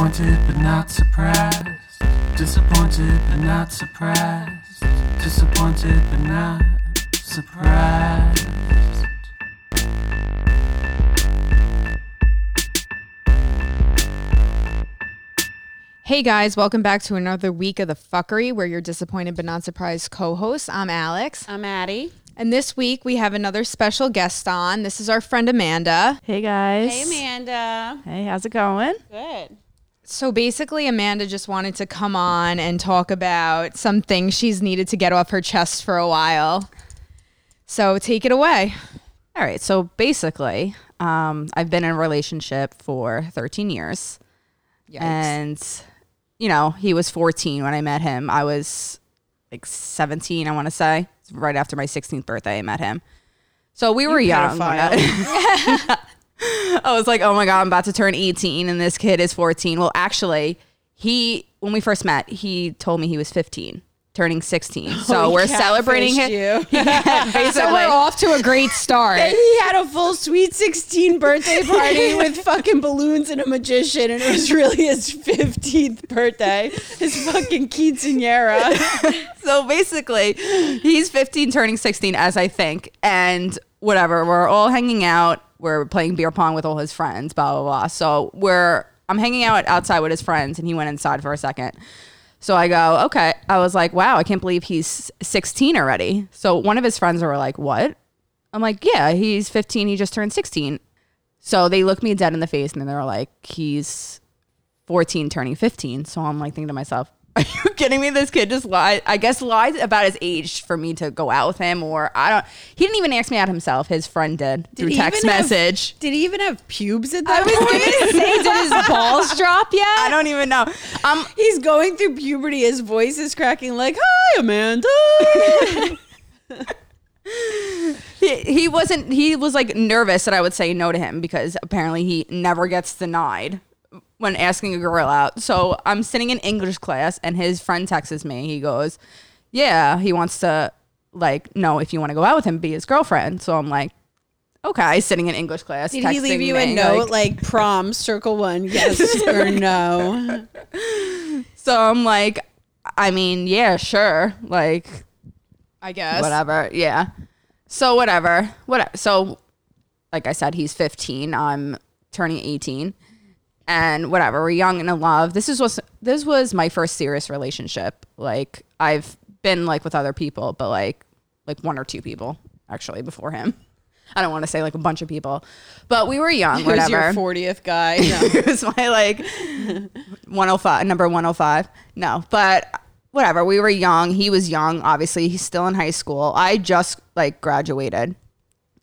Disappointed but not surprised. Disappointed but not surprised. Disappointed but not surprised. Hey guys, welcome back to another week of the fuckery where you're disappointed but not surprised co-host. I'm Alex. I'm Addie. And this week we have another special guest on. This is our friend Amanda. Hey guys. Hey, Amanda. Hey, how's it going? Good. So basically Amanda just wanted to come on and talk about some things she's needed to get off her chest for a while. So take it away. All right. So basically, um, I've been in a relationship for 13 years. And, you know, he was 14 when I met him. I was like 17, I want to say. Right after my 16th birthday, I met him. So we were you young. I, was like, oh my God, I'm about to turn 18 and this kid is 14. Well, actually, he, when we first met, he told me he was 15, turning 16. So he we're celebrating catfished him. Basically. So we're off to a great start. And he had a full sweet 16 birthday party with fucking balloons and a magician, and it was really his 15th birthday. His fucking quinceanera. so basically, he's 15, turning 16, as I think, and whatever. We're all hanging out. We're playing beer pong with all his friends. Blah blah blah. So we're I'm hanging out outside with his friends, and he went inside for a second. So I go, okay. I was like, wow, I can't believe he's 16 already. So one of his friends were like, what? I'm like, yeah, he's 15. He just turned 16. So they look me dead in the face, and they're like, he's 14 turning 15. So I'm like thinking to myself, are you kidding me? This kid just lied. I guess lied about his age for me to go out with him, or I don't. He didn't even ask me out himself. His friend did through text even have- message. Did he even have pubes at that I was point? say, did his balls drop yet? I don't even know. Um, He's going through puberty. His voice is cracking like, "Hi, Amanda." he, he wasn't. He was like nervous that I would say no to him because apparently he never gets denied when asking a girl out. So I'm sitting in English class, and his friend texts me. He goes, "Yeah, he wants to like know if you want to go out with him, be his girlfriend." So I'm like, "Okay." Sitting in English class, Did he leave you a me, note like, prom circle one, yes or no? So I'm like, I mean, yeah, sure. Like, I guess. whatever. Yeah. So whatever. Whatever. So like I said, he's 15. I'm turning 18. And whatever. We're young and in love. This is was this was my first serious relationship. Like I've been like with other people, but like like one or two people actually before him. I don't want to say like a bunch of people. But we were young, whatever. your 40th guy? No. it was my like 105 number 105 no but whatever we were young he was young obviously he's still in high school i just like graduated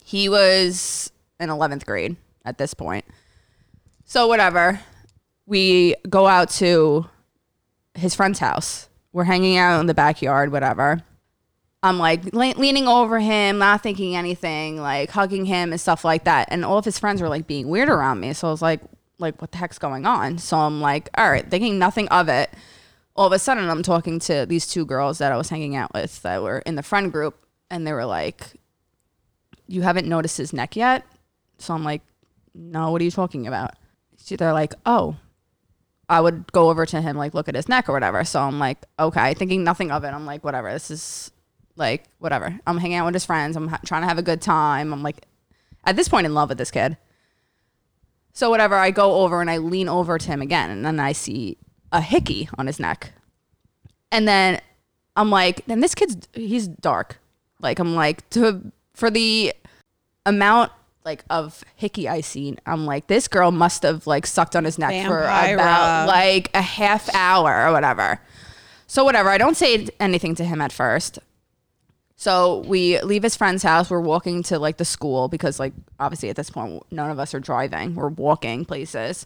he was in 11th grade at this point so whatever we go out to his friend's house we're hanging out in the backyard whatever I'm like le- leaning over him, not thinking anything, like hugging him and stuff like that. And all of his friends were like being weird around me. So I was like, like what the heck's going on? So I'm like, all right, thinking nothing of it. All of a sudden, I'm talking to these two girls that I was hanging out with that were in the friend group, and they were like, "You haven't noticed his neck yet?" So I'm like, "No, what are you talking about?" They're like, "Oh." I would go over to him, like, look at his neck or whatever. So I'm like, okay, thinking nothing of it. I'm like, whatever. This is like whatever. I'm hanging out with his friends. I'm ha- trying to have a good time. I'm like at this point in love with this kid. So whatever, I go over and I lean over to him again, and then I see a hickey on his neck, and then I'm like, then this kid's he's dark. Like I'm like to for the amount like of hickey I seen, I'm like this girl must have like sucked on his neck for about like a half hour or whatever. So whatever, I don't say anything to him at first. So we leave his friend's house. We're walking to like the school because like obviously at this point none of us are driving. We're walking places,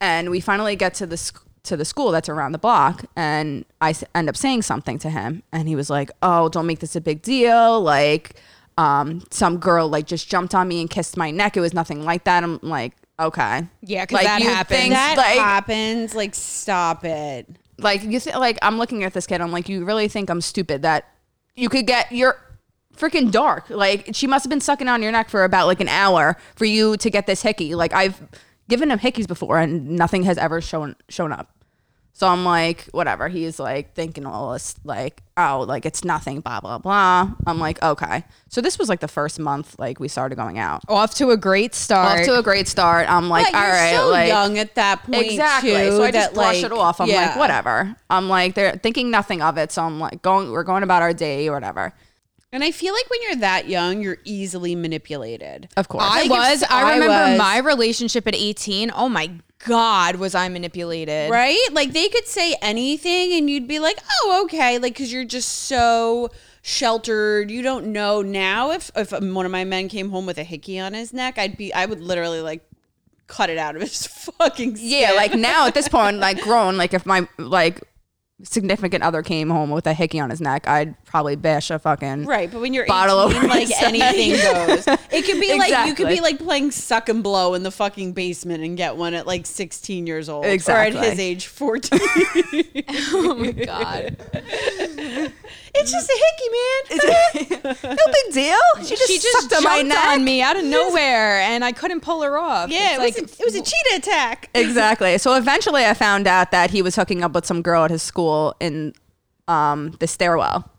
and we finally get to the sc- to the school that's around the block. And I s- end up saying something to him, and he was like, "Oh, don't make this a big deal. Like, um, some girl like just jumped on me and kissed my neck. It was nothing like that." I'm like, "Okay, Yeah, 'cause that you happens. think, that like, happens. Like, stop it. like you th- like I'm looking at this kid. I'm like, you really think I'm stupid that you could get your freaking dark. Like she must have been sucking on your neck for about like an hour for you to get this hickey. Like I've given him hickeys before and nothing has ever shown shown up. So I'm like, whatever. He's like thinking all this, like, oh, like it's nothing, blah blah blah. I'm like, okay. So this was like the first month, like we started going out. Off to a great start. Off to a great start. I'm like, But all you're right, so like young at that point. exactly. too, so I just that, brush like, it off. I'm like, whatever. I'm like, they're thinking nothing of it. So I'm like, going, we're going about our day or whatever. And I feel like when you're that young, you're easily manipulated. Of course. I Like, was. I I remember was- my relationship at 18. Oh my God, was I manipulated? Right? Like they could say anything and you'd be like, "Oh, okay." Like cuz you're just so sheltered. You don't know now if if one of my men came home with a hickey on his neck, I'd be I would literally like cut it out of his fucking skin. Yeah, like now at this point, like grown, like if my like significant other came home with a hickey on his neck, I'd probably bash a fucking Right, but when you're Bottle 18, over like anything goes. It could be like you could be like playing suck and blow in the fucking basement and get one at like 16 years old, or Exactly. at his age 14. Oh my God. it's just a hickey, man. no big deal. She just, she just on jumped neck. on me out of nowhere, and I couldn't pull her off. Yeah, It's it was, a, it was a cheetah attack. Exactly. So eventually, I found out that he was hooking up with some girl at his school in um, the stairwell.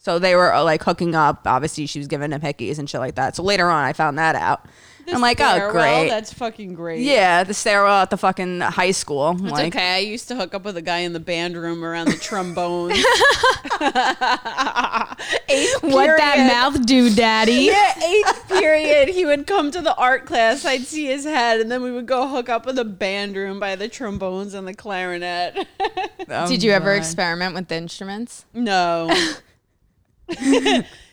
So they were uh, like hooking up. Obviously, she was giving him hickeys and shit like that. So later on, I found that out. I'm like, oh, great. That's fucking great. yeah, the stairwell at the fucking high school. It's like, okay. I used to hook up with a guy in the band room around the trombone. eighth What that mouth do, daddy? Yeah, eighth period. He would come to the art class. I'd see his head, and then we would go hook up in the band room by the trombones and the clarinet. oh Did you ever experiment with the instruments? no.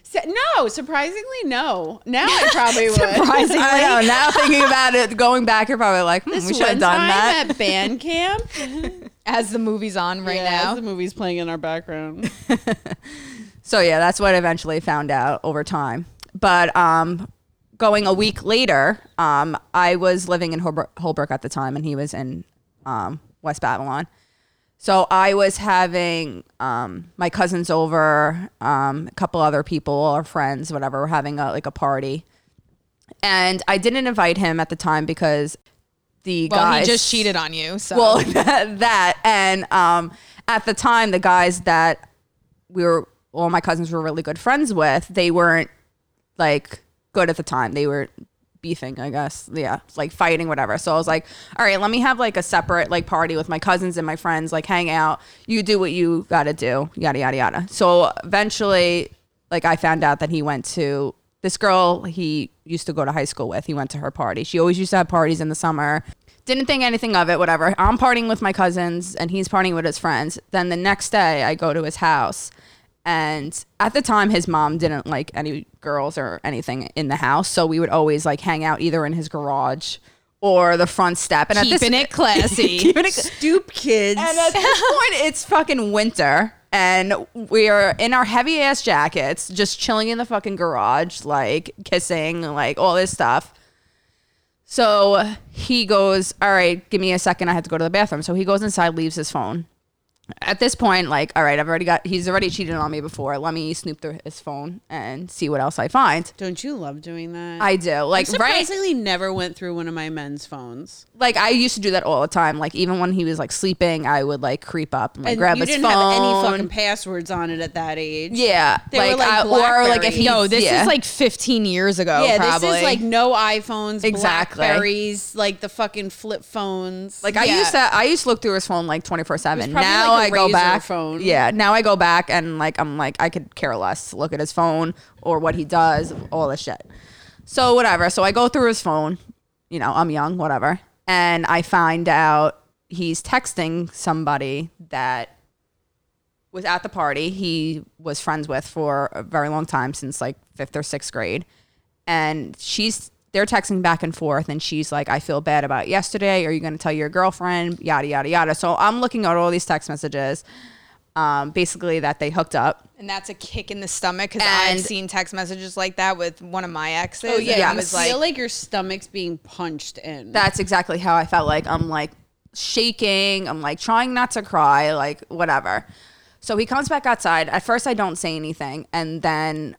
Sa- no, surprisingly, no. Now I probably would. Surprisingly. I know. Now thinking about it, going back, you're probably like, hmm, we should have one done time that. at band camp. As the movie's on right Yeah, now. as the movie's playing in our background. So yeah, that's what I eventually found out over time. But um, going a week later, um, I was living in Holbrook, Holbrook at the time, and he was in um, West Babylon. So I was having um, my cousins over, um, a couple other people or friends, whatever, were having a, like a party, and I didn't invite him at the time because the guy Well, guys he just cheated on you. So well, that, that and um, at the time, the guys that we were, all my cousins were really good friends with, they weren't like good at the time. They were beefing, I guess. Yeah, like fighting, whatever. So I was like, all right, let me have like a separate like party with my cousins and my friends, like hang out. You do what you got to do, yada yada yada. So eventually, like I found out that he went to this girl he used to go to high school with. He went to her party. She always used to have parties in the summer. Didn't think anything of it, whatever. I'm partying with my cousins and he's partying with his friends. Then the next day I go to his house and at the time his mom didn't like any girls or anything in the house. So we would always like hang out either in his garage or the front step. And at keeping this, it classy. keeping it Stoop kids. and at this point, it's fucking winter, and we're in our heavy ass jackets, just chilling in the fucking garage, like kissing, like all this stuff. So he goes, All right, give me a second. I have to go to the bathroom. So he goes inside, leaves his phone. At this point, like, all right, I've already got, he's already cheated on me before. Let me snoop through his phone and see what else I find. Don't you love doing that? I do. Like, I right? surprisingly never went through one of my men's phones. Like, I used to do that all the time. Like, even when he was like sleeping, I would like creep up and like And grab you his didn't phone. have any fucking passwords on it at that age. Yeah, They were like I- or like if he no, this yeah. is like 15 years ago. yeah, probably. this is like no iPhones, Exactly. Blackberries, like the fucking flip phones. like I used to I used to look through his phone like twenty four seven. probably Now like a I go back. phone. Yeah, now I go back and like I'm like I could care less look at his phone or what he does, all this shit. So whatever. So I go through his phone. You know, I'm young, whatever, and I find out he's texting somebody that was at the party he was friends with for a very long time since like fifth or sixth grade and she's they're texting back and forth and she's like i feel bad about yesterday are you going to tell your girlfriend yada yada yada so i'm looking at all these text messages um, basically that they hooked up and that's a kick in the stomach because I've seen text messages like that with one of my exes. oh yeah, and Yeah. it you was feel like, like your stomach's being punched in. that's exactly how i felt like i'm like shaking i'm like trying not to cry like whatever so he comes back outside at first i don't say anything and then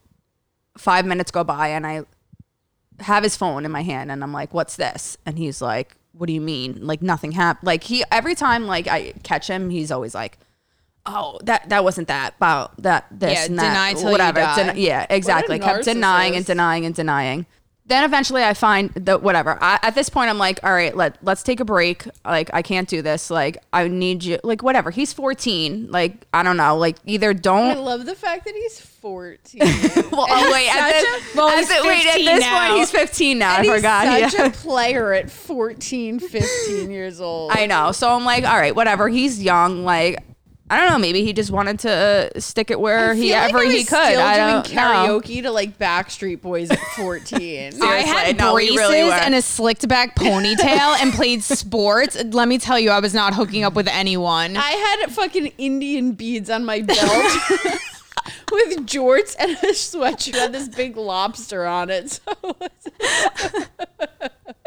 five minutes go by and i have his phone in my hand and i'm like what's this and he's like what do you mean? Like nothing happened. Like he every time like I catch him, he's always like, oh that that wasn't that about that this Yeah, and that deny till you whatever. Den- yeah, exactly. Kept denying and denying and denying. Then eventually I find that whatever. I, at this point I'm like, all right, let let's take a break. Like I can't do this. Like I need you. Like whatever. He's 14. Like I don't know. Like either don't. I love the fact that he's 14. Well, oh wait, at this, a- well, at the- wait, at this now. point he's 15 now. And I forgot. He's such yeah. a player at 14, 15 years old. I know. So I'm like, all right, whatever. He's young. Like, I don't know. Maybe he just wanted to uh, stick it where he feel like ever he could. Still I don't know. karaoke to like Backstreet Boys at 14. I had no, we braces really were. and a slicked back ponytail and played sports. Let me tell you, I was not hooking up with anyone. I had fucking Indian beads on my belt with jorts and a sweatshirt had this big lobster on it. So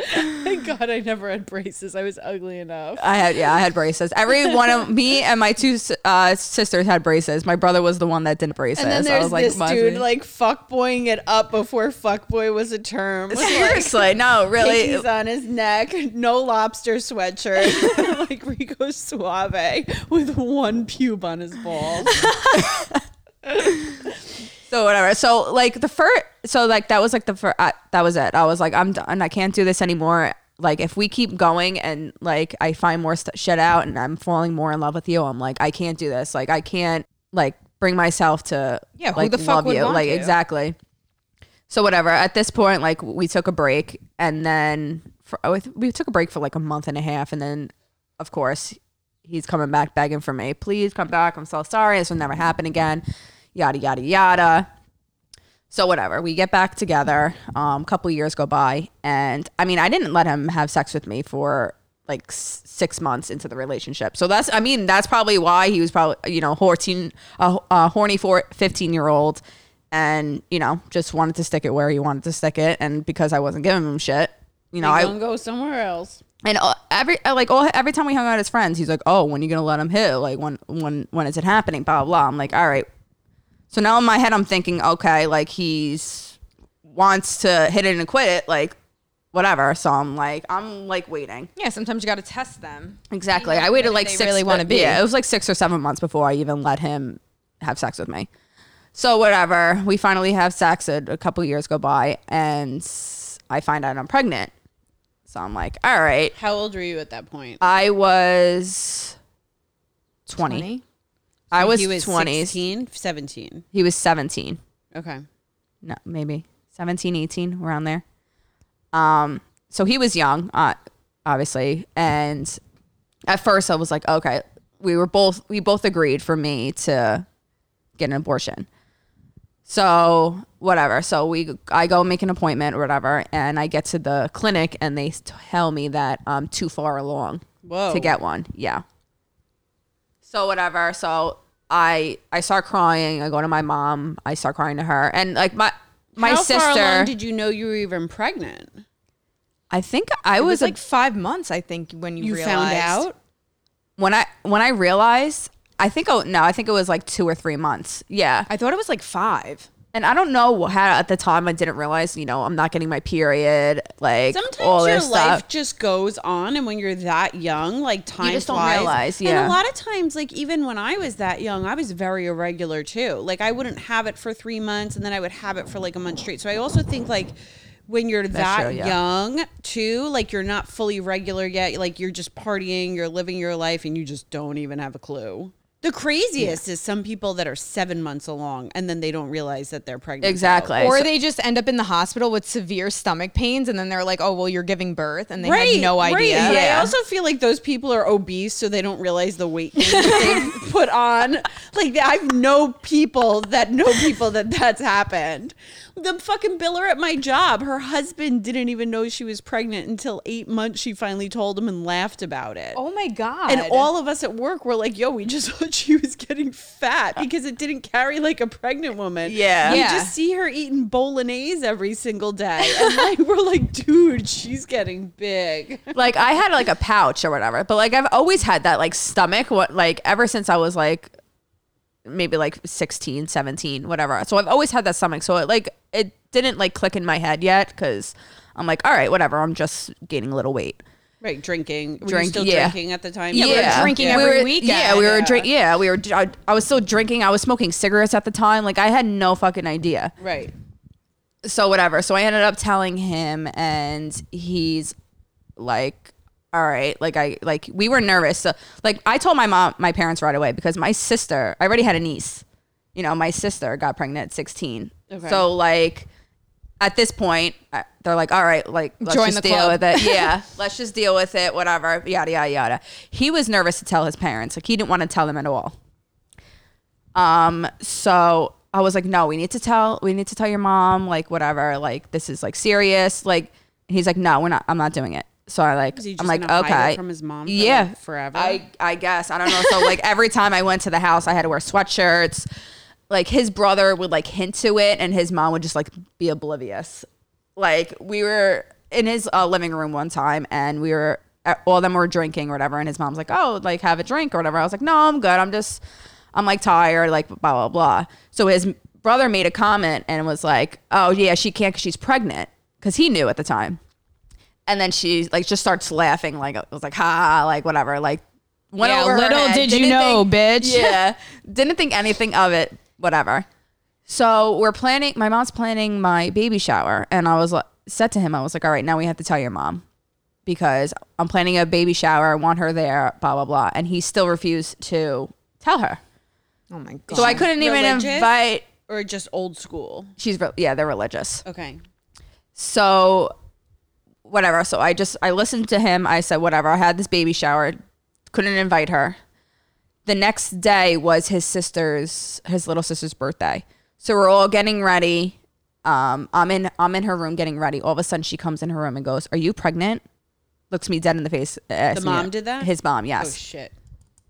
thank God I never had braces. I was ugly enough. I had yeah, I had braces. Every one of me and my two uh, sisters had braces. My brother was the one that didn't braces. And then I there's was like, this must dude like fuckboying it up before fuckboy was a term. With, like, seriously, no, really. Pickies on his neck, no lobster sweatshirt, like Rico Suave with one pube on his balls. So whatever. So like the first, so like that was like the first. That was it. I was like, I'm done. I can't do this anymore. Like if we keep going and like I find more st- shit out and I'm falling more in love with you, I'm like, I can't do this. Like I can't like bring myself to Yeah, who like the fuck love would you. want Like to? exactly. So whatever. At this point, like we took a break and then for, oh, we took a break for like a month and a half, and then of course he's coming back begging for me. Please come back. I'm so sorry. This will never happen again. Yada yada yada. So whatever, we get back together. Um, a couple years go by, and I mean, I didn't let him have sex with me for like s- six months into the relationship. So that's, I mean, that's probably why he was probably, you know, 14, a a horny for 15 year old, and you know, just wanted to stick it where he wanted to stick it, and because I wasn't giving him shit, you know, I go somewhere else. and uh, every uh, like all, every time we hung out as friends, he's like, "Oh, when you gonna let him hit? Like when when when is it happening?" Blah blah. blah. I'm like, "All right." So now in my head, I'm thinking, okay, like he's wants to hit it and quit it, like whatever. So I'm like, I'm like waiting. yeah, sometimes you got to test them. Exactly. I waited like six. really wanna be. Yeah, it was like six or seven months before I even let him have sex with me. So whatever. We finally have sex. A, a couple years go by, and I find out I'm pregnant. So I'm like, all right. How old were you at that point? I was 20. 20? I was, he was 20. 16, 17. He was 17. Okay. No, maybe 17, 18, around there. Um, so he was young, uh, obviously. And at first I was like, okay, we were both, we both agreed for me to get an abortion. So whatever. So we, I go make an appointment or whatever, and I get to the clinic and they tell me that I'm too far along Whoa. to get one. Yeah. So whatever. So I I start crying. I go to my mom. I start crying to her, and like my my How sister. far along did you know you were even pregnant? I think I It was, was a- like five months, I think, when you, You realized. found out? when I when I realized. I think oh no, I think it was like two or three months. Yeah, I thought it was like five. And I don't know how at the time I didn't realize. You know, I'm not getting my period. Like Sometimes all your this life stuff. just goes on, and when you're that young, like time just don't flies. realize, And a lot of times, like even when I was that young, I was very irregular too. Like I wouldn't have it for three months, and then I would have it for like a month straight. So I also think like when you're that true, yeah. young too, like you're not fully regular yet. Like you're just partying, you're living your life, and you just don't even have a clue. The craziest is some people that are seven months along and then they don't realize that they're pregnant. Exactly. Or So- they just end up in the hospital with severe stomach pains, and then they're like, "Oh, well, you're giving birth," and they right, had no right. idea. But I also feel like those people are obese, so they don't realize the weight gain that they put on. Like I've no people that know people that that's happened. The fucking biller at my job, her husband didn't even know she was pregnant until eight months. She finally told him and laughed about it. Oh my god! And all of us at work were like, "Yo, we just thought she was getting fat because it didn't carry like a pregnant woman." Yeah. we Yeah. just see her eating bolognese every single day, and like we're like, "Dude, she's getting big." like I had like a pouch or whatever, but like I've always had that like stomach what like ever since I was like maybe like 16, 17, whatever. So I've always had that stomach. So it like it didn't like click in my head yet cuz I'm like, all right, whatever. I'm just gaining a little weight. Right, drinking. We were Drink- still yeah. drinking at the time? Yeah, we were drinking We every were- weekend. Yeah, we were Yeah. drink. Yeah, we were. I, I was still drinking. I was smoking cigarettes at the time. Like I had no fucking idea. Right. so whatever. So I ended up telling him, and he's like, "All right." Like I like we were nervous. So like I told my mom, my parents right away because my sister, I already had a niece. You know, my sister got pregnant at sixteen. Okay. So like. At this point, I- they're like, "All right, like let's Join just the deal club. with it. Yeah, let's just deal with it. Whatever. Yada yada yada." He was nervous to tell his parents. Like he didn't want to tell them at all. Um, so I was like, no, we need to tell, we need to tell your mom, like, whatever, like, this is like serious. Like, he's like, no, we're not, I'm not doing it. So I like, I'm like, gonna hide it okay. from his mom for, yeah. like, forever? I, I guess. I don't know. So like every time I went to the house, I had to wear sweatshirts. Like his brother would like hint to it and his mom would just like be oblivious. Like we were in his uh, living room one time and we were, uh, all of them were drinking or whatever. And his mom's like, oh, like have a drink or whatever. I was like, no, I'm good. I'm just, I'm like tired, like blah, blah, blah. So his brother made a comment and was like, oh, yeah, she can't because she's pregnant. Because he knew at the time. And then she like just starts laughing, like it was like, ha, like whatever. Like, went Yeah, over her little head, did you didn't know, think- bitch. Yeah. Didn't think anything of it, whatever. So we're planning, my mom's planning my baby shower. And I was like, said to him, I was like, all right, now we have to tell your mom because I'm planning a baby shower. I want her there, blah, blah, blah. And he still refused to tell her. Oh my god. So I couldn't even invite. or just old school. She's, re- yeah, they're religious. Okay. So whatever. So I just I listened to him. I said whatever. I had this baby shower. Couldn't invite her. The next day was his sister's his little sister's birthday. So we're all getting ready. Um, I'm in I'm in her room getting ready. All of a sudden she comes in her room and goes, "Are you pregnant?" Looks me dead in the face. asks me mom did that? His mom, yes. Oh shit.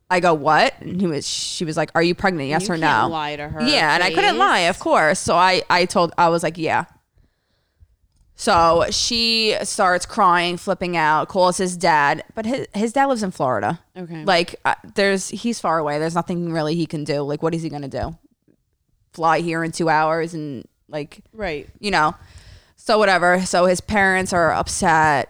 I go, "What?" And he was she was like, "Are you pregnant?" Yes you or no? lie to her Yeah, and I couldn't lie, of course. So I I told I was like, "Yeah." So she starts crying, flipping out, calls his dad, but his, his dad lives in Florida. Okay. Like uh, there's he's far away. There's nothing really he can do. Like what is he going to do? Fly here in 2 hours and like Right. you know. So whatever. So his parents are upset.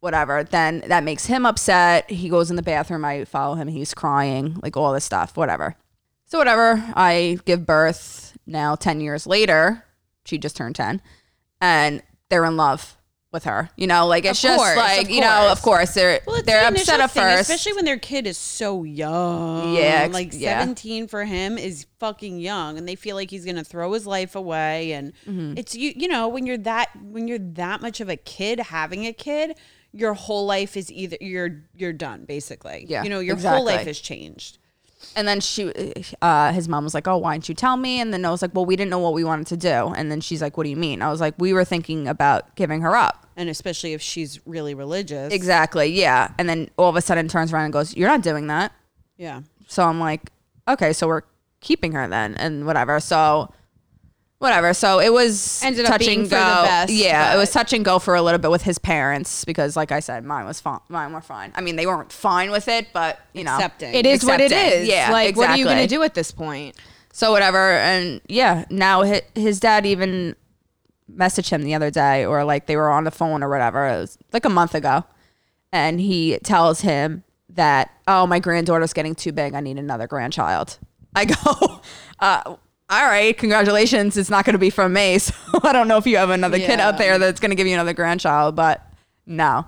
Whatever. Then that makes him upset. He goes in the bathroom. I follow him. He's crying. Like all this stuff. Whatever. So whatever. I give birth now. Ten years later, she just turned ten, and they're in love with her. You know, like it's Of just course, like you know. Of course. they're Well, they're the upset at thing, first. especially when their kid is so young. Yeah, like yeah. seventeen for him is fucking young, and they feel like he's gonna throw his life away. And Mm-hmm. it's you, you know, when you're that when you're that much of a kid having a kid, your whole life is either you're you're done basically. Yeah, you know, your whole life exactly. has changed. And then she, uh, his mom was like, "Oh, why didn't you tell me?" And then I was like, "Well, we didn't know what we wanted to do." And then she's like, "What do you mean?" I was like, "We were thinking about giving her up." And especially if she's really religious. Exactly, yeah. And then all of a sudden turns around and goes, "You're not doing that." Yeah. So I'm like, "Okay, so we're keeping her then," and whatever. So. Whatever. So it was Ended up touch being and for go. the best, yeah, it but- was touch and go for a little bit with his parents because, like I said, mine was fine. Mine were fine. I mean, they weren't fine with it, but you know, Accepting. It is what it Accepting. is. Yeah, Like, what are you going to do at this point? So whatever, and yeah, now his, his dad even messaged him the other day, or like they were on the phone or whatever. It was like a month ago, and he tells him that, "Oh, my granddaughter's getting too big. I need another grandchild." I go, uh, "All right, congratulations. It's not going to be from me. So I don't know if you have another kid out there that's going to give you another grandchild, but no."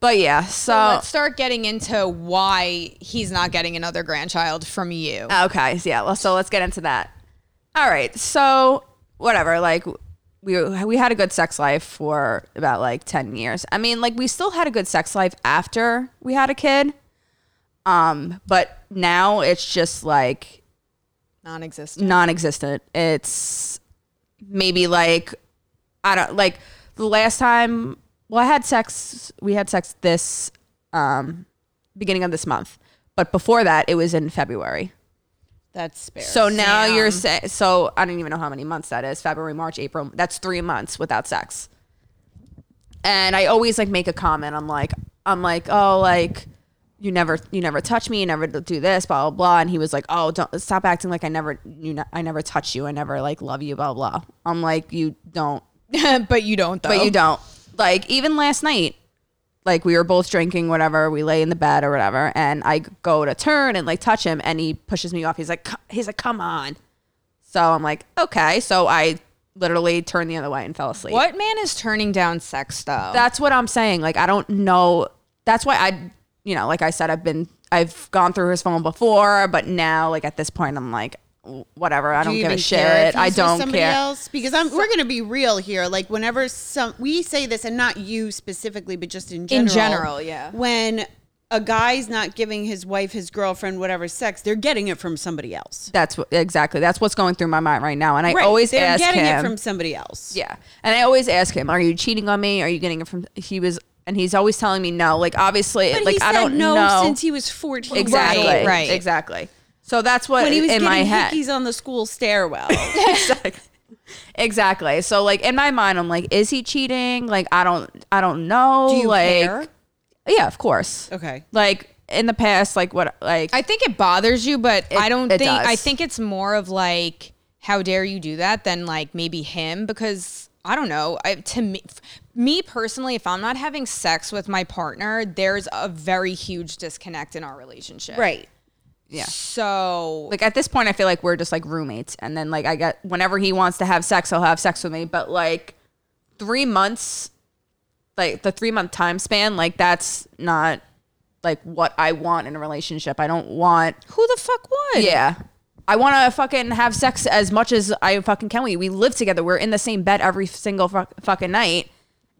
But yeah, so, Let's start getting into why he's not getting another grandchild from you. Okay, so yeah, well, so let's get into that. All right, so whatever, like we we had a good sex life for about like 10 years. I mean, like we still had a good sex life after we had a kid. Um, but now it's just like Non-existent. non-existent. It's maybe like I don't like the last time well I had sex we had sex this um beginning of this month. But before that it was in February. That's spare. So now Damn. you're saying, so I don't even know how many months that is February, March, April. That's three months without sex. And I always like make a comment. I'm like, I'm like, oh, like, you never, you never touch me, you never do this, blah, blah, blah. And he was like, oh, don't stop acting like I never, you know, I never touch you. I never like love you, blah, blah. I'm like, you don't, but you don't, though. but you don't. Like, even last night, like we were both drinking, whatever. We lay in the bed or whatever, and I go to turn and like touch him, and he pushes me off. He's like, "Co- he's like, come on. So I'm like, okay. So I literally turned the other way and fell asleep. What man is turning down sex though? That's what I'm saying. Like I don't know. That's why I, you know, like I said, I've been, I've gone through his phone before, but now, like at this point, I'm like, whatever. I Do don't give a even care if shit. I don't somebody care. else because I'm. We're gonna be real here. Like whenever some we say this, and not you specifically, but just in general. In general, yeah. When a guy's not giving his wife, his girlfriend, whatever sex, they're getting it from somebody else. That's what exactly. That's what's going through my mind right now, and I Right. always they're ask getting him. it from somebody else. yeah, and I always ask him, "Are you cheating on me? Are you getting it from?" He was, and he's always telling me no. Like obviously, But like he said I don't no know since he was 14. exactly, Right, right. exactly. So that's what When he was in getting my head. hickeys on the school stairwell. exactly. exactly. So like in my mind, I'm like, is he cheating? Like I don't, I don't know. Do you like, care? Yeah, of course. Okay. Like in the past, like what, like I think it bothers you, but I don't it think does. I think it's more of like how dare you do that than like maybe him because I don't know. I, to me, f- me personally, if I'm not having sex with my partner, there's a very huge disconnect in our relationship. right. yeah. So Like at this point, I feel like we're just like roommates, and then like I get whenever he wants to have sex, he'll have sex with me. But like three months, like the three month time span, like that's not like what I want in a relationship. I don't want who the fuck would? Yeah. I want to fucking have sex as much as I fucking can. We we live together. We're in the same bed every single fu- fucking night,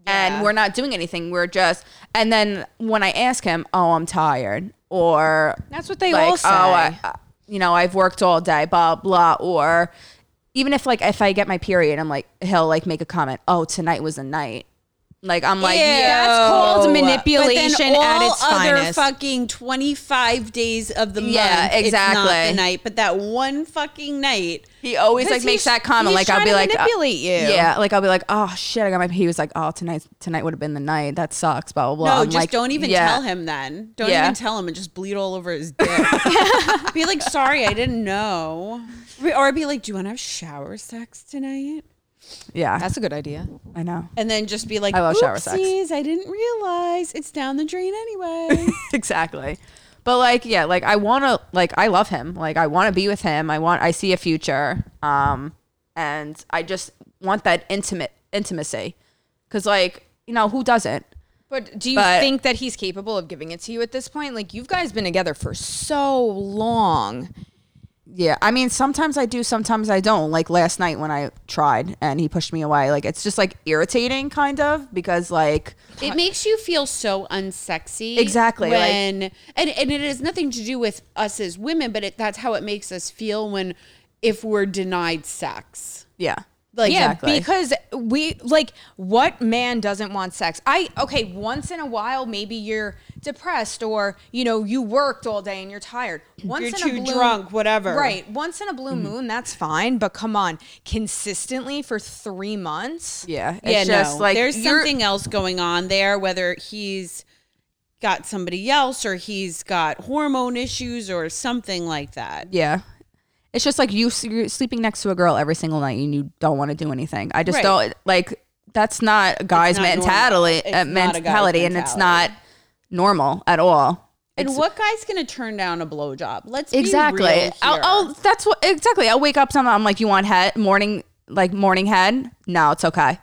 Yeah. and we're not doing anything. We're just. And then when I ask him, "Oh, I'm tired," or That's what they like, all say. "Oh, I, I- you know, I've worked all day," blah blah, or even if like if I get my period, I'm like he'll like make a comment, "Oh, tonight was a night." Like I'm like, yeah, That's called manipulation but then all at its other finest. fucking 25 days of the month. Yeah, exactly. the night, but that one fucking night. he always like makes that comment. Like I'll be like, uh, manipulate you. Yeah, like I'll be like, oh shit, I got my. He was like, oh tonight, tonight would have been the night. That sucks. Blah blah blah. No, I'm just like, don't even yeah. tell him then. Don't Yeah. even tell him and just bleed all over his dick. be like, sorry, I didn't know. Or be like, do you want to have shower sex tonight? Yeah, That's a good idea. I know And then just be like, I love shower sex. I didn't realize it's down the drain anyway. exactly. But like, yeah, like I want to, like I love him. Like I want to be with him. I want. I see a future. Um, and I just want that intimate intimacy, because like you know who doesn't. But do you But- think that he's capable of giving it to you at this point? Like you've guys been together for so long. Yeah, I mean, sometimes I do, sometimes I don't. Like last night when I tried and he pushed me away, like it's just like irritating, kind of, because like it makes you feel so unsexy. Exactly, like- When and, and it has nothing to do with us as women, but it, that's how it makes us feel when if we're denied sex. yeah, Like yeah, Exactly. because we like what man doesn't want sex? I okay, once in a while maybe you're depressed or you know you worked all day and you're tired. Once You're in a too blue, drunk, whatever. Right. Once in a blue mm-hmm. moon, that's fine. But come on, consistently for three months. yeah. It's yeah, just no. like there's something else going on there, whether he's got somebody else or he's got hormone issues or something like that. Yeah. It's just like you you're sleeping next to a girl every single night and you don't want to do anything. I just Right. don't like that's not a guy's not mentality, uh, not a guy's mentality, and it's not normal at all. And It's- what guy's gonna turn down a blowjob? Let's be exactly. I'll, I'll, that's what exactly. I'll wake up. Some I'm like, you want head morning like morning head? No, it's okay.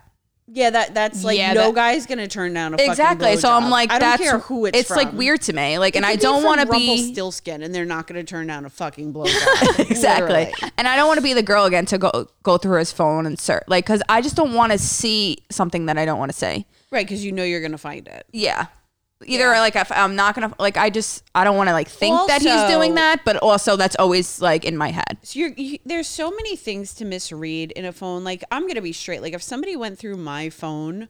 Yeah, that that's like Yeah, no that- guy's gonna turn down a fucking Exactly. So I'm like, I don't that's care who it's It's like weird to me. Like, and I don't want to be Rumpelstiltskin, and they're not gonna turn down a fucking blowjob. exactly. And I don't want to be the girl again to go go through his phone and search like because I just don't want to see something that I don't want to see. right? Because you know you're gonna find it. Yeah. Either like if I'm not gonna like I just I don't want to like think that he's doing that, but also that's always like in my head. So you're, you, there's so many things to misread in a phone. Like I'm gonna be straight. Like if somebody went through my phone,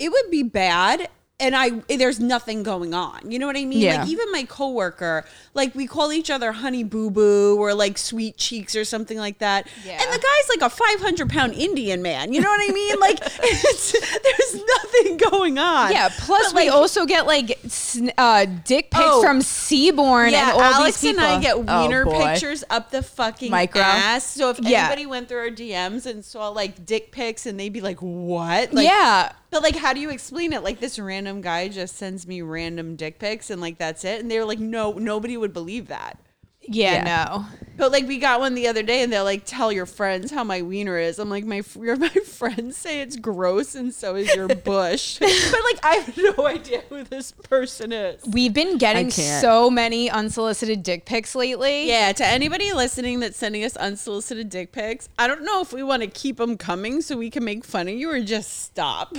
it would be bad. And I, there's nothing going on. You know what I mean? Yeah. Like even my coworker, like we call each other honey boo boo or like sweet cheeks or something like that. Yeah. And the guy's like a 500 pound Indian man. You know what I mean? Like it's, there's nothing going on. Yeah. Plus, But, we like, also get like s- uh, dick pics Oh. from Seaborn Yeah, and all Alex these and people. I get Oh, wiener boy. pictures up the fucking Micro? ass. So if Yeah. anybody went through our DMs and saw like dick pics and they'd be like, "What?" Like, yeah. But like, how do you explain it? Like this random guy just sends me random dick pics and like that's it. And they were like, "No, nobody would believe that." Yeah, Yeah. no. But like we got one the other day and they're like, "Tell your friends how my wiener is." I'm like, "My your my friends say it's gross and so is your bush." but like I have no idea who this person is. We've been getting so many unsolicited dick pics lately. Yeah, to anybody listening that's sending us unsolicited dick pics, I don't know if we want to keep them coming so we can make fun of you or just stop.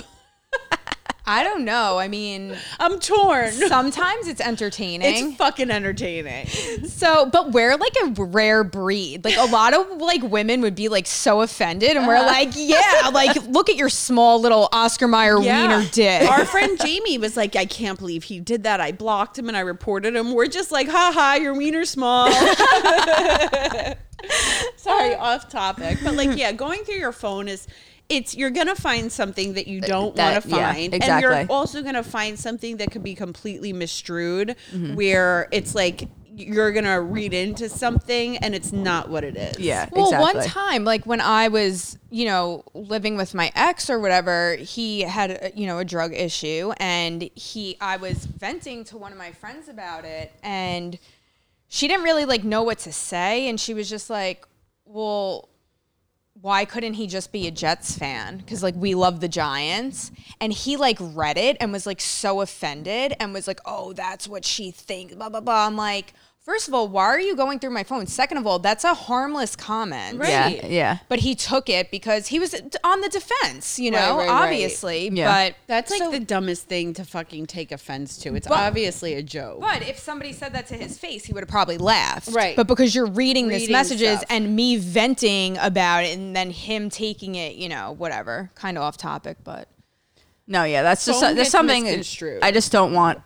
I don't know. I mean, I'm torn. sometimes it's entertaining. It's fucking entertaining. So, but we're like a rare breed. Like a lot of like women would be like so offended, and we're uh-huh. like, yeah, like look at your small little Oscar Mayer wiener dick. Our friend Jamie was like, I can't believe he did that. I blocked him and I reported him. We're just like, ha ha, your wiener's small. Sorry, uh, off topic. But like, yeah, going through your phone is it's you're gonna find something that you don't want to yeah, find. And you're also gonna find something that could be completely misstrued Mm-hmm. where it's like you're gonna read into something and it's not what it is. Yeah, Well, exactly. one time, like when I was, you know, living with my ex or whatever, he had, uh, you know, a drug issue, and he, I was venting to one of my friends about it, and she didn't really like know what to say, and she was just like, "Well, why couldn't he just be a Jets fan? Because like we love the Giants. And he like read it and was like so offended and was like, oh, that's what she thinks. Blah blah blah. I'm like, first of all, why are you going through my phone? Second of all, that's a harmless comment. Right. Yeah, yeah. But he took it because he was on the defense, you know, Right, right, right. obviously. Yeah. But That's like so- the dumbest thing to fucking take offense to. It's But- obviously a joke. But if somebody said that to his face, he would have probably laughed. Right. But because you're reading, these Reading messages stuff. and me venting about it and then him taking it, you know, whatever, kind of off topic, but No, yeah, that's just Phone there's something. I just don't want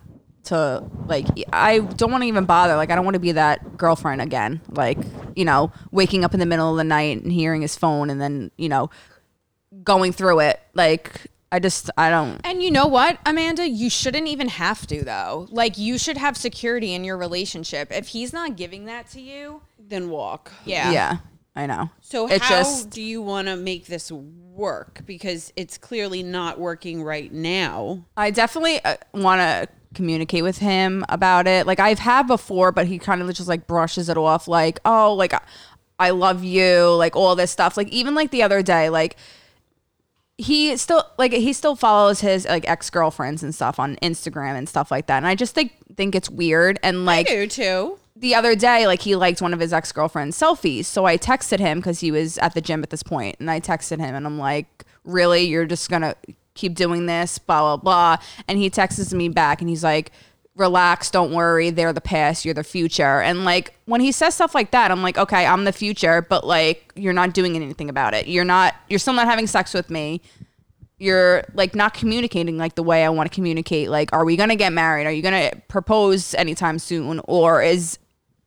to like. I don't want to even bother. Like, I don't want to be that girlfriend again. Like, you know, waking up in the middle of the night and hearing his phone, and then you know, going through it. Like, I just I don't. And you know what, Amanda? You shouldn't even have to, though. Like, you should have security in your relationship. If he's not giving that to you, Then walk. yeah. Yeah, I know. So It how just- do you want to make this work? Because it's clearly not working right now. I definitely uh, want to communicate with him about it. Like I've had before, but he kind of just like brushes it off like, "Oh, like I- love you," like all this stuff. Like even like the other day, like he still like he still follows his like ex-girlfriends and stuff on Instagram and stuff like that. And I just think think it's weird and like I do too. The other day, like he liked one of his ex girlfriend's selfies. So I texted him because he was at the gym at this point, and I texted him and I'm like, "Really, you're just gonna keep doing this?" Blah blah blah. And he texts me back and he's like, "Relax, don't worry. They're the past. You're the future." And like when he says stuff like that, I'm like, "Okay, I'm the future, but like you're not doing anything about it. You're not. You're still not having sex with me." you're like not communicating like the way I want to communicate. Like, are we gonna get married? Are you gonna propose anytime soon? Or is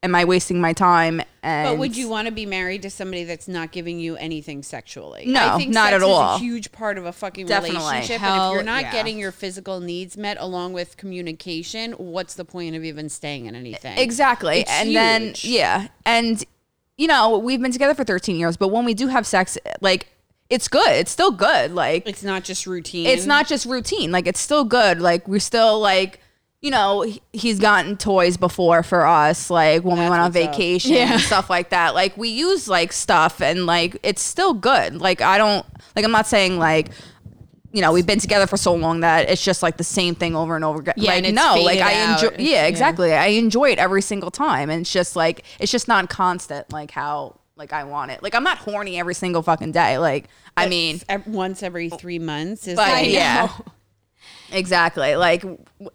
am I wasting my time? And But would you want to be married to somebody that's not giving you anything sexually? No, I think not sex at all. Is a huge part of a fucking Definitely. relationship, and Hell, if you're not yeah. getting your physical needs met along with communication, what's the point of even staying in anything? exactly? It's and then yeah, and you know we've been together for 13 years, but when we do have sex, like it's good. It's still good. Like It's not just routine. it's not just routine. Like it's still good. Like we're still like, you know, he's gotten toys before for us, like when we went on vacation Yeah. and stuff like that. Like we use like stuff and like it's still good. Like I don't like I'm not saying like you know, we've been together for so long that it's just like the same thing over and over again. Yeah, like no, like I out. enjoy yeah, yeah. exactly. I enjoy it every single time. And it's just like it's just not constant like how like I want it. Like I'm not horny every single fucking day. Like I mean once every three months is but like, yeah, exactly. Like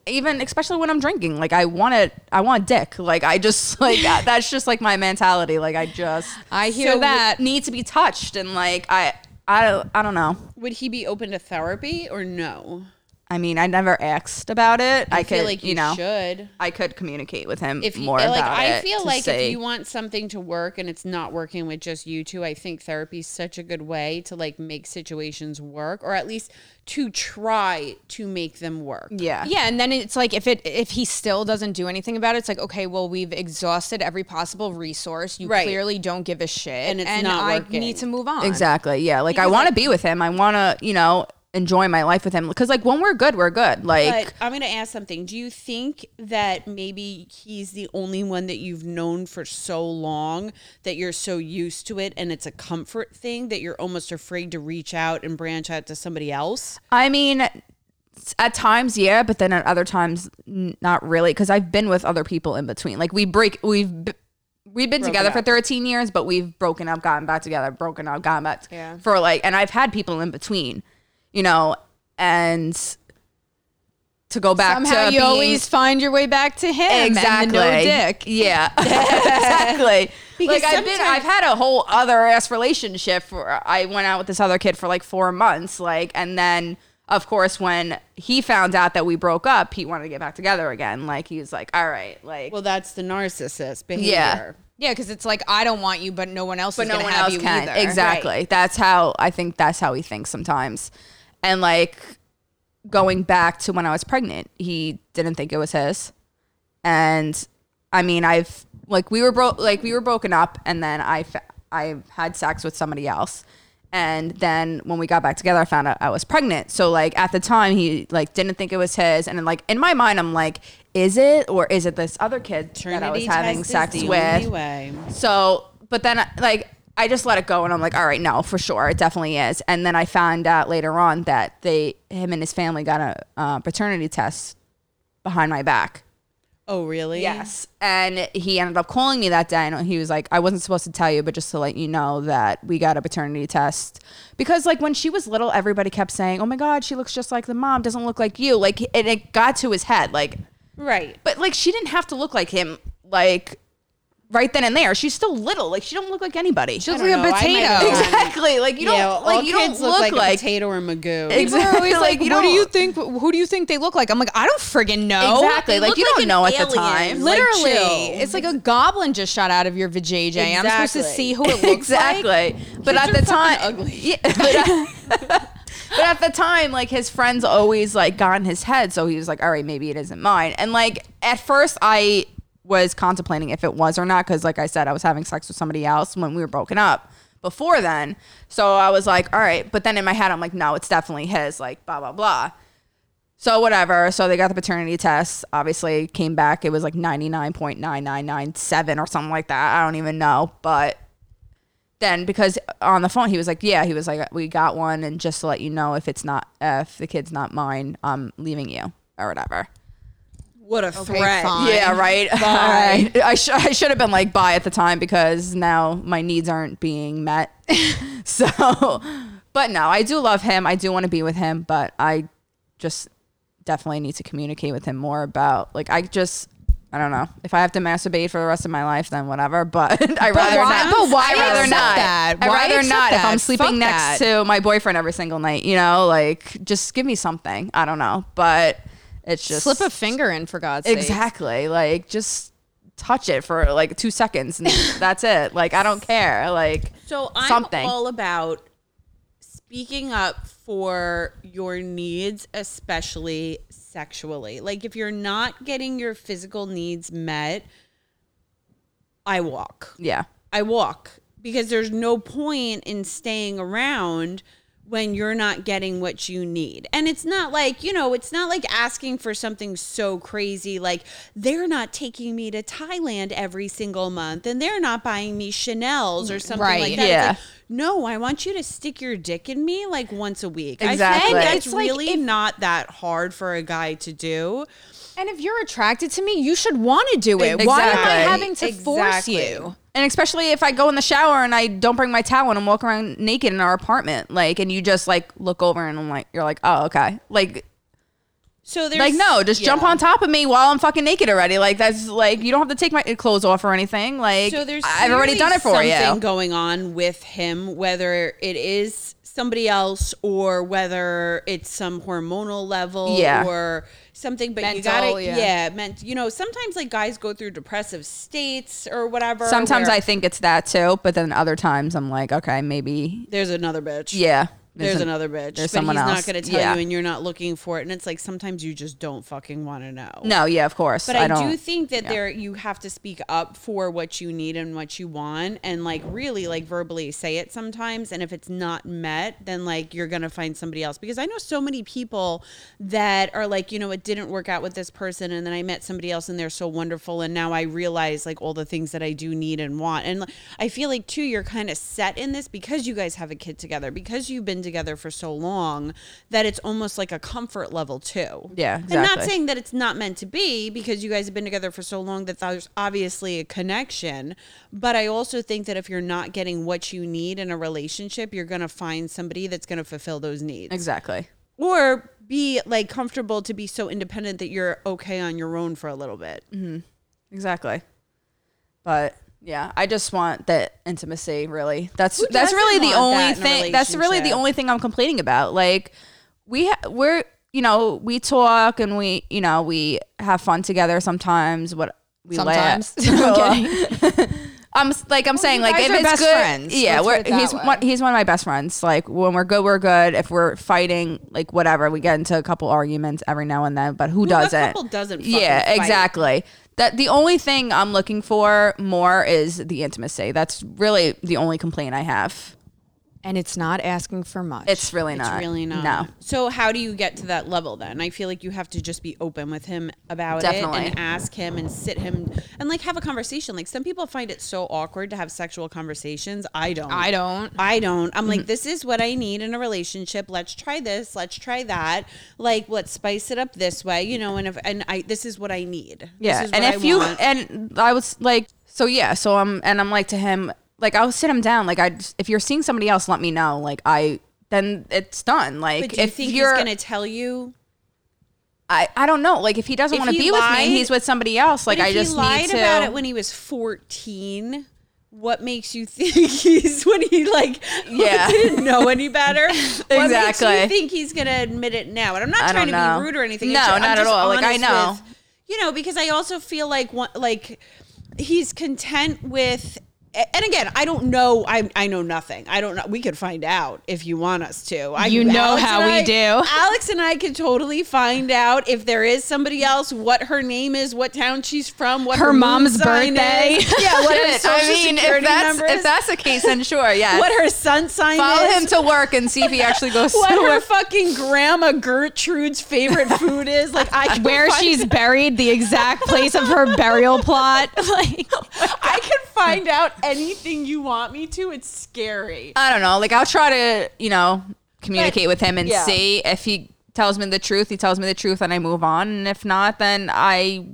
even especially when I'm drinking, like I want it. I want dick. Like I just like that- that's just like my mentality. Like I just I hear so that. need to be touched and like I I I don't know. Would he be open to therapy or no? I mean, I never asked about it. I, I feel could, like you, you, know, should. I could communicate with him If you, more like, about I it. feel like see. if you want something to work and it's not working with just you two, I think therapy is such a good way to like make situations work, or at least to try to make them work. yeah, Yeah, and then it's like if it if he still doesn't do anything about it, it's like okay, well we've exhausted every possible resource. You Right. clearly don't give a shit, And it's not I working. need to move on. exactly. Yeah, like I want to be with him. I want to, you know, enjoy my life with him because like when we're good, we're good. Like But I'm to ask something. Do you think that maybe he's the only one that you've known for so long that you're so used to it and it's a comfort thing that you're almost afraid to reach out and branch out to somebody else? I mean, at times, yeah, but then at other times, not really, because I've been with other people in between. Like we break, we've we've been together for 13 years, but we've broken up, gotten back together, broken up, gotten back Yeah. for like, and I've had people in between, you know, and to go back Somehow to you being, always find your way back to him exactly and the no dick. Yeah, exactly. Because like I've been, I've had a whole other ass relationship. For I went out with this other kid for like four months, like, and then of course when he found out that we broke up, he wanted to get back together again. Like he was like, all right, like, Well, that's the narcissist behavior. Yeah. Yeah, because it's like I don't want you, but no one else but is no gonna one have else you can. either. Exactly. That's how I think that's how he thinks sometimes. And like going back to when I was pregnant, he didn't think it was his. And I mean, I've like we were broke like we were broken up and then I fa- I had sex with somebody else. And then when we got back together, I found out I was pregnant. So like at the time, he like didn't think it was his, and then, like in my mind, I'm like, is it or is it this other kid that I was having sex with? way. So, but then like I just let it go and I'm like, all right, no, for sure, it definitely is. And then I found out later on that they, him and his family got a uh, paternity test behind my back. Oh, really? Yes. And he ended up calling me that day and he was like, I wasn't supposed to tell you, but just to let you know that we got a paternity test. Because like when she was little, everybody kept saying, oh my God, she looks just like the mom, doesn't look like you. Like, and it got to his head. Like, Right. but like she didn't have to look like him like right then and there. She's still little. Like she don't look like anybody. She looks like don't a know. I might potato. exactly. Like you don't yeah, like all you don't kids look, look like, like a potato or magoo. Exactly. People are always Like, like, "What do you think? Who do you think they look like?" I'm like, I don't friggin' know. exactly. They Like you like don't an know at the time. Literally, chill. it's like a goblin just shot out of your vajayjay. I'm supposed to see who it looks exactly. like. But at the time, ugly. Yeah, but, at, but at the time, like his friends always like got in his head, so he was like, "All right, maybe it isn't mine." And like at first, I was contemplating if it was or not because, like I said, I was having sex with somebody else when we were broken up before then. So I was like, "All right," but then in my head, I'm like, "No, it's definitely his." Like blah blah blah. So whatever. So they got the paternity test. Obviously, came back. It was like ninety nine point nine nine nine seven or something like that. I don't even know. But then because on the phone he was like, yeah, he was like, we got one, and just to let you know, if it's not, if the kid's not mine, I'm leaving you or whatever. What a threat. fine. Yeah, right. All right. I, sh- I should have been like bye at the time because now my needs aren't being met. so, but no, I do love him. I do want to be with him, but I just definitely need to communicate with him more about like I just. I don't know. If I have to masturbate for the rest of my life, then whatever. But I rather why- not. but why I rather not. that? I Why rather accept not. If? I'm sleeping Fuck next that. to my boyfriend every single night, you know, like just give me something. I don't know, but it's just Slip a finger in for God's sake. Exactly. Like just touch it for like two seconds and that's it. Like I don't care. Like So I'm something. all about speaking up for your needs, especially sexually. Like if you're not getting your physical needs met, I walk. yeah. I walk because there's no point in staying around when you're not getting what you need. And it's not like, you know, it's not like asking for something so crazy like they're not taking me to Thailand every single month and they're not buying me Chanel's or something Right. like that. It's Yeah. like, no, I want you to stick your dick in me like once a week. Exactly. I think that's It's like really if- not that hard for a guy to do. And if you're attracted to me, you should want to do it. Why am I having to force you? And especially if I go in the shower and I don't bring my towel and I'm walking around naked in our apartment, like, and you just like look over and I'm like, you're like, oh, okay. Like, So there's like no, just jump on top of me while I'm fucking naked already. Like that's like you don't have to take my clothes off or anything. Like So there's I've already done it for something you. going on with him, whether it is somebody else or whether it's some hormonal level Yeah. or something but you gotta yeah. yeah. meant you know sometimes like guys go through depressive states or whatever Sometimes where I think it's that too, but then other times I'm like, okay, maybe there's another bitch yeah. There's, an- another bitch there's but someone he's else. not gonna tell Yeah. you and you're not looking for it and it's like sometimes you just don't fucking want to know No, yeah, of course. But I, don't, do think that yeah. there you have to speak up for what you need and what you want and like really like verbally say it sometimes and if it's not met then like you're going to find somebody else because I know so many people that are like you know it didn't work out with this person and then I met somebody else and they're so wonderful and now I realize like all the things that I do need and want and like, I feel like too you're kind of set in this because you guys have a kid together because you've been together for so long that it's almost like a comfort level too Yeah, and not saying that it's not meant to be because you guys have been together for so long that there's obviously a connection. But I also think that if you're not getting what you need in a relationship, you're going to find somebody that's going to fulfill those needs. exactly. Or be like comfortable to be so independent that you're okay on your own for a little bit. Mm-hmm. Exactly. But yeah, I just want that intimacy. Really, that's that's really the only that thing. That's really the only thing I'm complaining about. Like we ha- we're you know we talk and we you know we have fun together sometimes. What we Sometimes. laugh. I'm. I'm like I'm saying like if it's best good, friends. yeah, Let's we're put it that he's way. one, he's one of my best friends. Like when we're good, we're good. If we're fighting, like whatever, we get into a couple arguments every now and then. But who a doesn't? couple doesn't Yeah, fight. exactly. That the only thing I'm looking for more is the intimacy. That's really the only complaint I have. And it's not asking for much. It's really not. It's not. really not. No. So how do you get to that level then? I feel like you have to just be open with him about Definitely. it and ask him and sit him and like have a conversation. Like some people find it so awkward to have sexual conversations. I don't. I don't. I don't. I'm Mm-hmm. like, this is what I need in a relationship. Let's try this. Let's try that. Like, let's spice it up this way, you know. And if and I, this is what I need. Yeah, this is and what if I you want. and I was like, so yeah, so I'm and I'm like to him, like I'll sit him down, like I, if you're seeing somebody else, let me know, like I, then it's done. Like but do you if think you're, he's gonna tell you? I, I don't know, like if he doesn't If want to he be with me lied- and he's with somebody else, like But if I just he lied need to. about it when he was 14. What makes you think he's when he like Yeah. didn't know any better? What makes Exactly. you think he's gonna admit it now? And I'm not I trying don't to know. be rude or anything. No, It's I'm not at just all. Like, I honest know. with- you know, because I also feel like one, like he's content with. And again, I don't know. I I know nothing. I don't know. We could find out if you want us to. I, You know how we I- do. Alex and I could totally find out if there is somebody else, what her name is, what town she's from, what her, Her mom's birthday. is. Yeah, what her social I mean, if security that's number is, if that's the case, then sure, yeah. what her sun sign Follow is. him to work and see if he actually goes what her work. fucking grandma Gertrude's favorite food is. Like I where she's buried, the exact place of her burial plot. Like I can find out anything you want me to. It's scary. I don't know. Like I'll try to, you know, communicate with him and yeah. see if he tells me the truth. He tells me the truth, and I move on. And if not, then I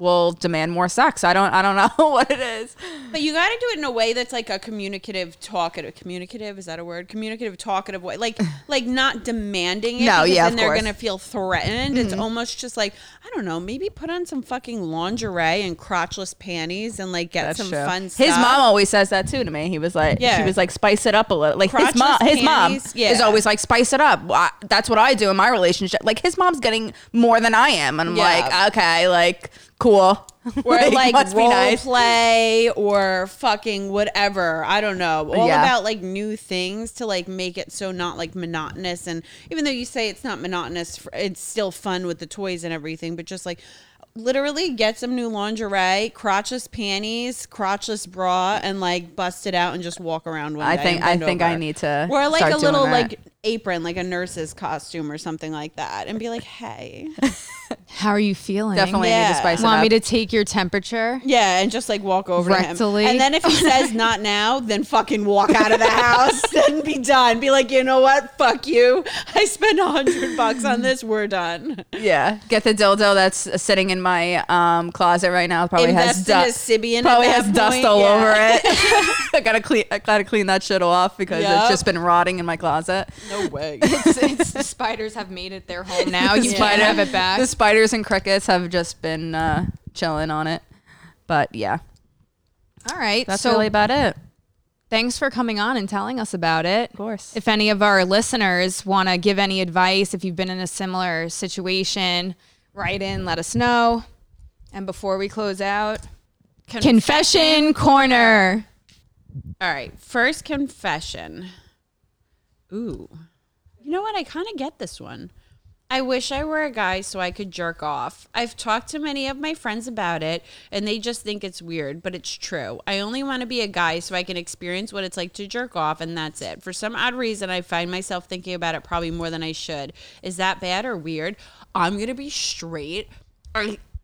will demand more sex. I don't. I don't know what it is. But you got to do it in a way that's like a communicative, talkative. Communicative is that a word? Communicative, talkative way. Like, like not demanding it. No, yeah, then they're. Mm-hmm. gonna feel threatened. It's almost just like I don't know. Maybe put on some fucking lingerie and crotchless panties and like get That's some true. fun stuff. His mom always says that too to me. He was like, Yeah. she was like, spice it up a little. Like his mom, Crotchless his mom yeah. is always like, spice it up. I, that's what I do in my relationship. Like his mom's getting more than I am, and I'm Yeah. like, okay, like cool. or like, be role nice. play or fucking whatever. I don't know. All Yeah. about like new things to like make it so not like monotonous. And even though you say it's not monotonous, it's still fun with the toys and everything. But just like literally get some new lingerie, crotchless panties, crotchless bra, and like bust it out and just walk around one I think I think over. I need to Or like a little like apron, like a nurse's costume or something like that, and be like, hey. how are you feeling? definitely need Yeah. to spice it Want me to take your temperature? Yeah, and just like walk over Rectally? to him. And then if he says not now, then fucking walk out of the house and be done. Be like, you know what? Fuck you. I spent a hundred bucks on this. We're done. Yeah, get the dildo that's sitting in my um, closet right now. Probably has Invest in dust. a Probably that has dust all yeah. over it. I gotta clean. I gotta clean that shit off because Yup. it's just been rotting in my closet. No way. It's, it's the spiders have made it their home now. You might have it back. The spiders and crickets have just been uh, chilling on it. But yeah, All right. that's so really about it. thanks for coming on and telling us about it. Of course. If any of our listeners want to give any advice, if you've been in a similar situation, write in, let us know. And before we close out, confession corner. All right, first confession. Ooh. You know what? I kind of get this one. I wish I were a guy so I could jerk off. I've talked to many of my friends about it and they just think it's weird, but it's true. I only want to be a guy so I can experience what it's like to jerk off and that's it. For some odd reason, I find myself thinking about it probably more than I should. Is that bad or weird? I'm going to be straight.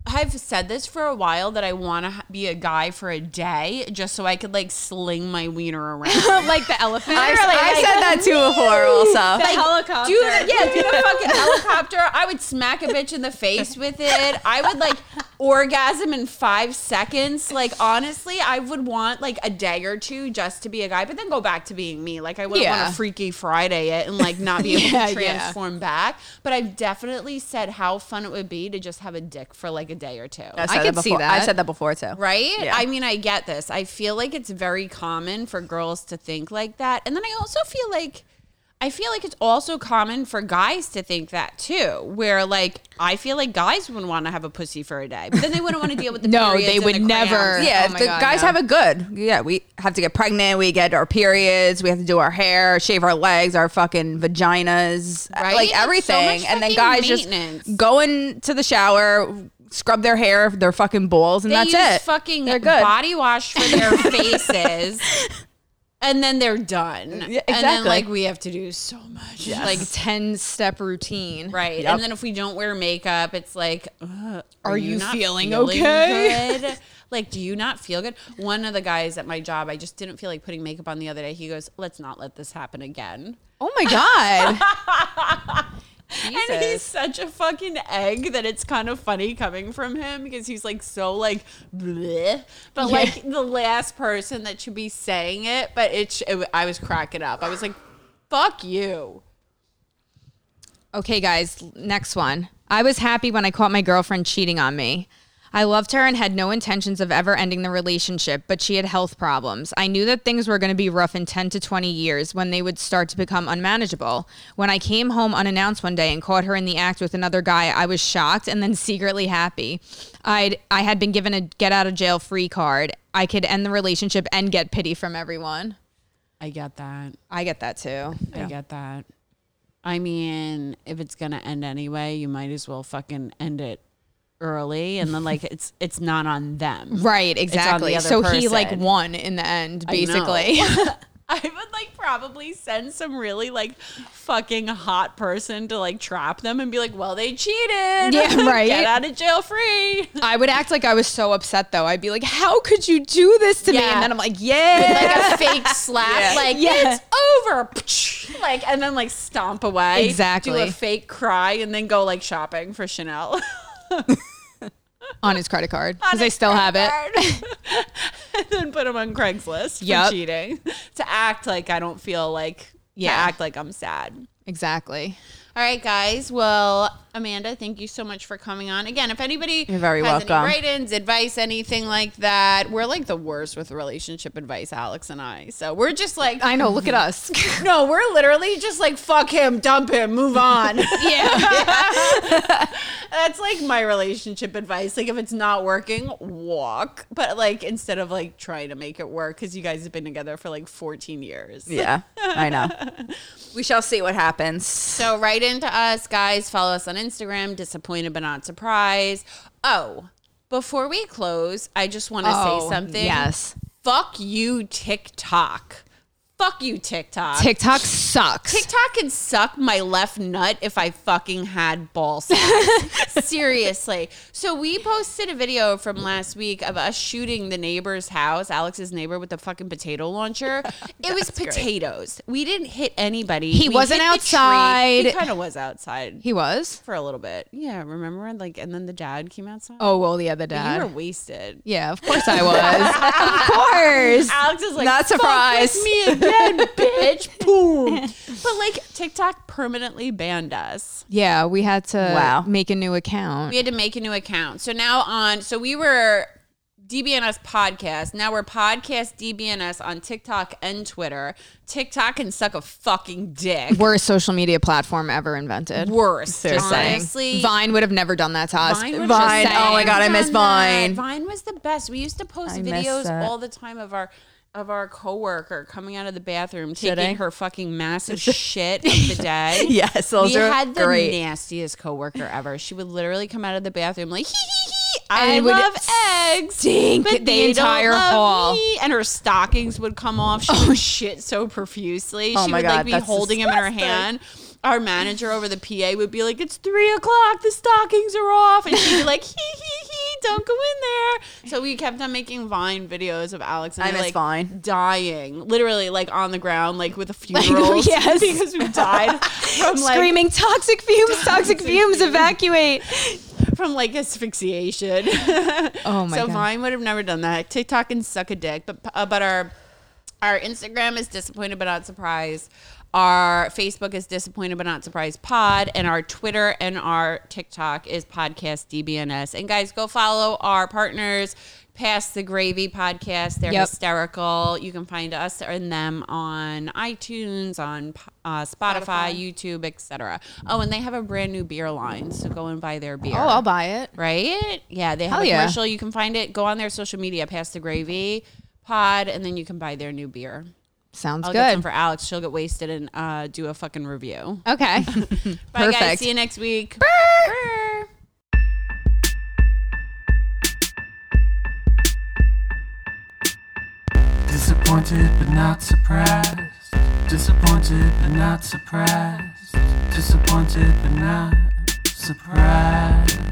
I've said this for a while that I want to be a guy for a day just so I could like sling my wiener around. like the elephant. I, I said that too before. Also, the helicopter. Do the, yeah, do the fucking helicopter. I would smack a bitch in the face with it. I would like orgasm in five seconds. Like honestly, I would want like a day or two just to be a guy, but then go back to being me. Like I wouldn't Yeah. want to Freaky Friday it and like not be able Yeah, to yeah. transform back. But I've definitely said how fun it would be to just have a dick for like a day or two. I, said could that see before. I said that before too. Right? Yeah. I mean, I get this. I feel like it's very common for girls to think like that. And then I also feel like I feel like it's also common for guys to think that too, where like I feel like guys wouldn't want to have a pussy for a day, but then they wouldn't want to deal with the No, they would the never. Oh cramps. Yeah, Oh the God, guys no. have a good. Yeah, we have to get pregnant. We get our periods. We have to do our hair, shave our legs, our fucking vaginas, Right? like so everything. much and then guys just go into the shower, scrub their hair, their fucking balls, and They that's use it. fucking They're good. body wash for their faces. And then they're done. Yeah, And then like we have to do so much. like 10 step routine. Right. Yep. And then if we don't wear makeup, it's like, ugh, Are you not feeling okay? good? like, do you not feel good? One of the guys at my job, I just didn't feel like putting makeup on the other day. He goes, let's not let this happen again. Oh my God. And he's such a fucking egg that it's kind of funny coming from him because he's like so like bleh. But like the last person that should be saying it, but it's it, I was cracking up. I was like, fuck you. Okay, guys, next one. I was happy when I caught my girlfriend cheating on me. I loved her and had no intentions of ever ending the relationship, but she had health problems. I knew that things were going to be rough in 10 to 20 years when they would start to become unmanageable. When I came home unannounced one day and caught her in the act with another guy, I was shocked and then secretly happy. I'd I had been given a get out of jail free card. I could end the relationship and get pity from everyone. I get that. I get that too. I get that. I mean, if it's gonna end anyway, you might as well fucking end it early, and then like it's it's not on them, Right, the exactly. other So he like won in the end, basically. I would like probably send some really like fucking hot person to like trap them and be like, "Well, they cheated. Yeah, right. Get out of jail free." I would act like I was so upset though. I'd be like, "How could you do this to me?" And then I'm like, "Yeah." like a fake slap, Yeah. like Yeah. it's over, like, and then like stomp away, Exactly. Do a fake cry, and then go like shopping for Chanel. on his credit card because I still have it. and then put him on Craigslist Yep. for cheating to act like I don't feel like Yeah. to act like I'm sad. Exactly. All right, guys. Well, Amanda, thank you so much for coming on. Again, if anybody You're very has welcome. any write-ins, advice, anything like that, we're like the worst with relationship advice, Alex and I. So we're just like, I know. Look at us. no, we're literally just like, fuck him, dump him, move on. yeah. That's like my relationship advice. Like, if it's not working, walk. But like, instead of like trying to make it work, because you guys have been together for like 14 years. Yeah, I know. We shall see what happens. So write into us, guys. Follow us on Instagram, disappointed but not surprised. Oh, before we close, I just want to Oh, say something. yes. Fuck you, TikTok. Fuck you, TikTok. TikTok sucks. TikTok can suck my left nut if I fucking had balls. Seriously. So we posted a video from last week of us shooting the neighbor's house, Alex's neighbor with the fucking potato launcher. It was potatoes. We didn't hit anybody. He We wasn't hit the tree. outside. He kind of was outside He was. for a little bit. Yeah, remember? Like, and then the dad came outside. Oh well, the other you were wasted. Yeah, of course I was. of course. Alex is like, Not "Fuck surprised." me again, bitch. Boom. But like TikTok permanently banned us. Yeah, we had to Wow. make a new account. We had to make a new account. So now on, so we were DBNS podcast. Now we're podcast DBNS on TikTok and Twitter. TikTok can suck a fucking dick. Worst social media platform ever invented. Just saying. honestly. Vine would have never done that to us. Vine, Vine, oh my God, I miss done that. Vine. Vine was the best. We used to post I videos all the time of our of our coworker coming out of the bathroom Shitting. taking her fucking massive shit of the day. Yes, those we are had the great. nastiest coworker ever. She would literally come out of the bathroom like hee hee hee. I love eggs. stink but the entire hall. me. And her stockings would come off. She oh would shit so profusely. Oh she my would God, like be holding them in her hand. Our manager over the PA would be like, "It's three o'clock. The stockings are off," and she'd be like, "Hee hee hee, don't go in there." So we kept on making Vine videos of Alex and I I, miss like Vine. dying, literally like on the ground, like with a funeral. yes. because we died from like Screaming toxic fumes, toxic fumes, evacuate. from like asphyxiation. Oh my God. so God. Vine would have never done that. TikTok and suck a dick, but uh, but our our Instagram is disappointed but not surprised. Our Facebook is disappointed but not surprised pod, and our Twitter and our TikTok is podcast DBNS. And guys, go follow our partners. Pass the Gravy podcast. They're Yep. hysterical. You can find us and them on iTunes, on uh, Spotify, YouTube, etc. Oh, and they have a brand new beer line, so go and buy their beer. Oh, I'll buy it. Right? Yeah, they have Hell a yeah. commercial. You can find it. Go on their social media, Pass the Gravy Pod, and then you can buy their new beer. Sounds I'll get some good. for Alex. She'll get wasted and uh, do a fucking review. Okay. Bye, guys. See you next week. Brr. Disappointed but not surprised. Disappointed but not surprised. Disappointed but not surprised.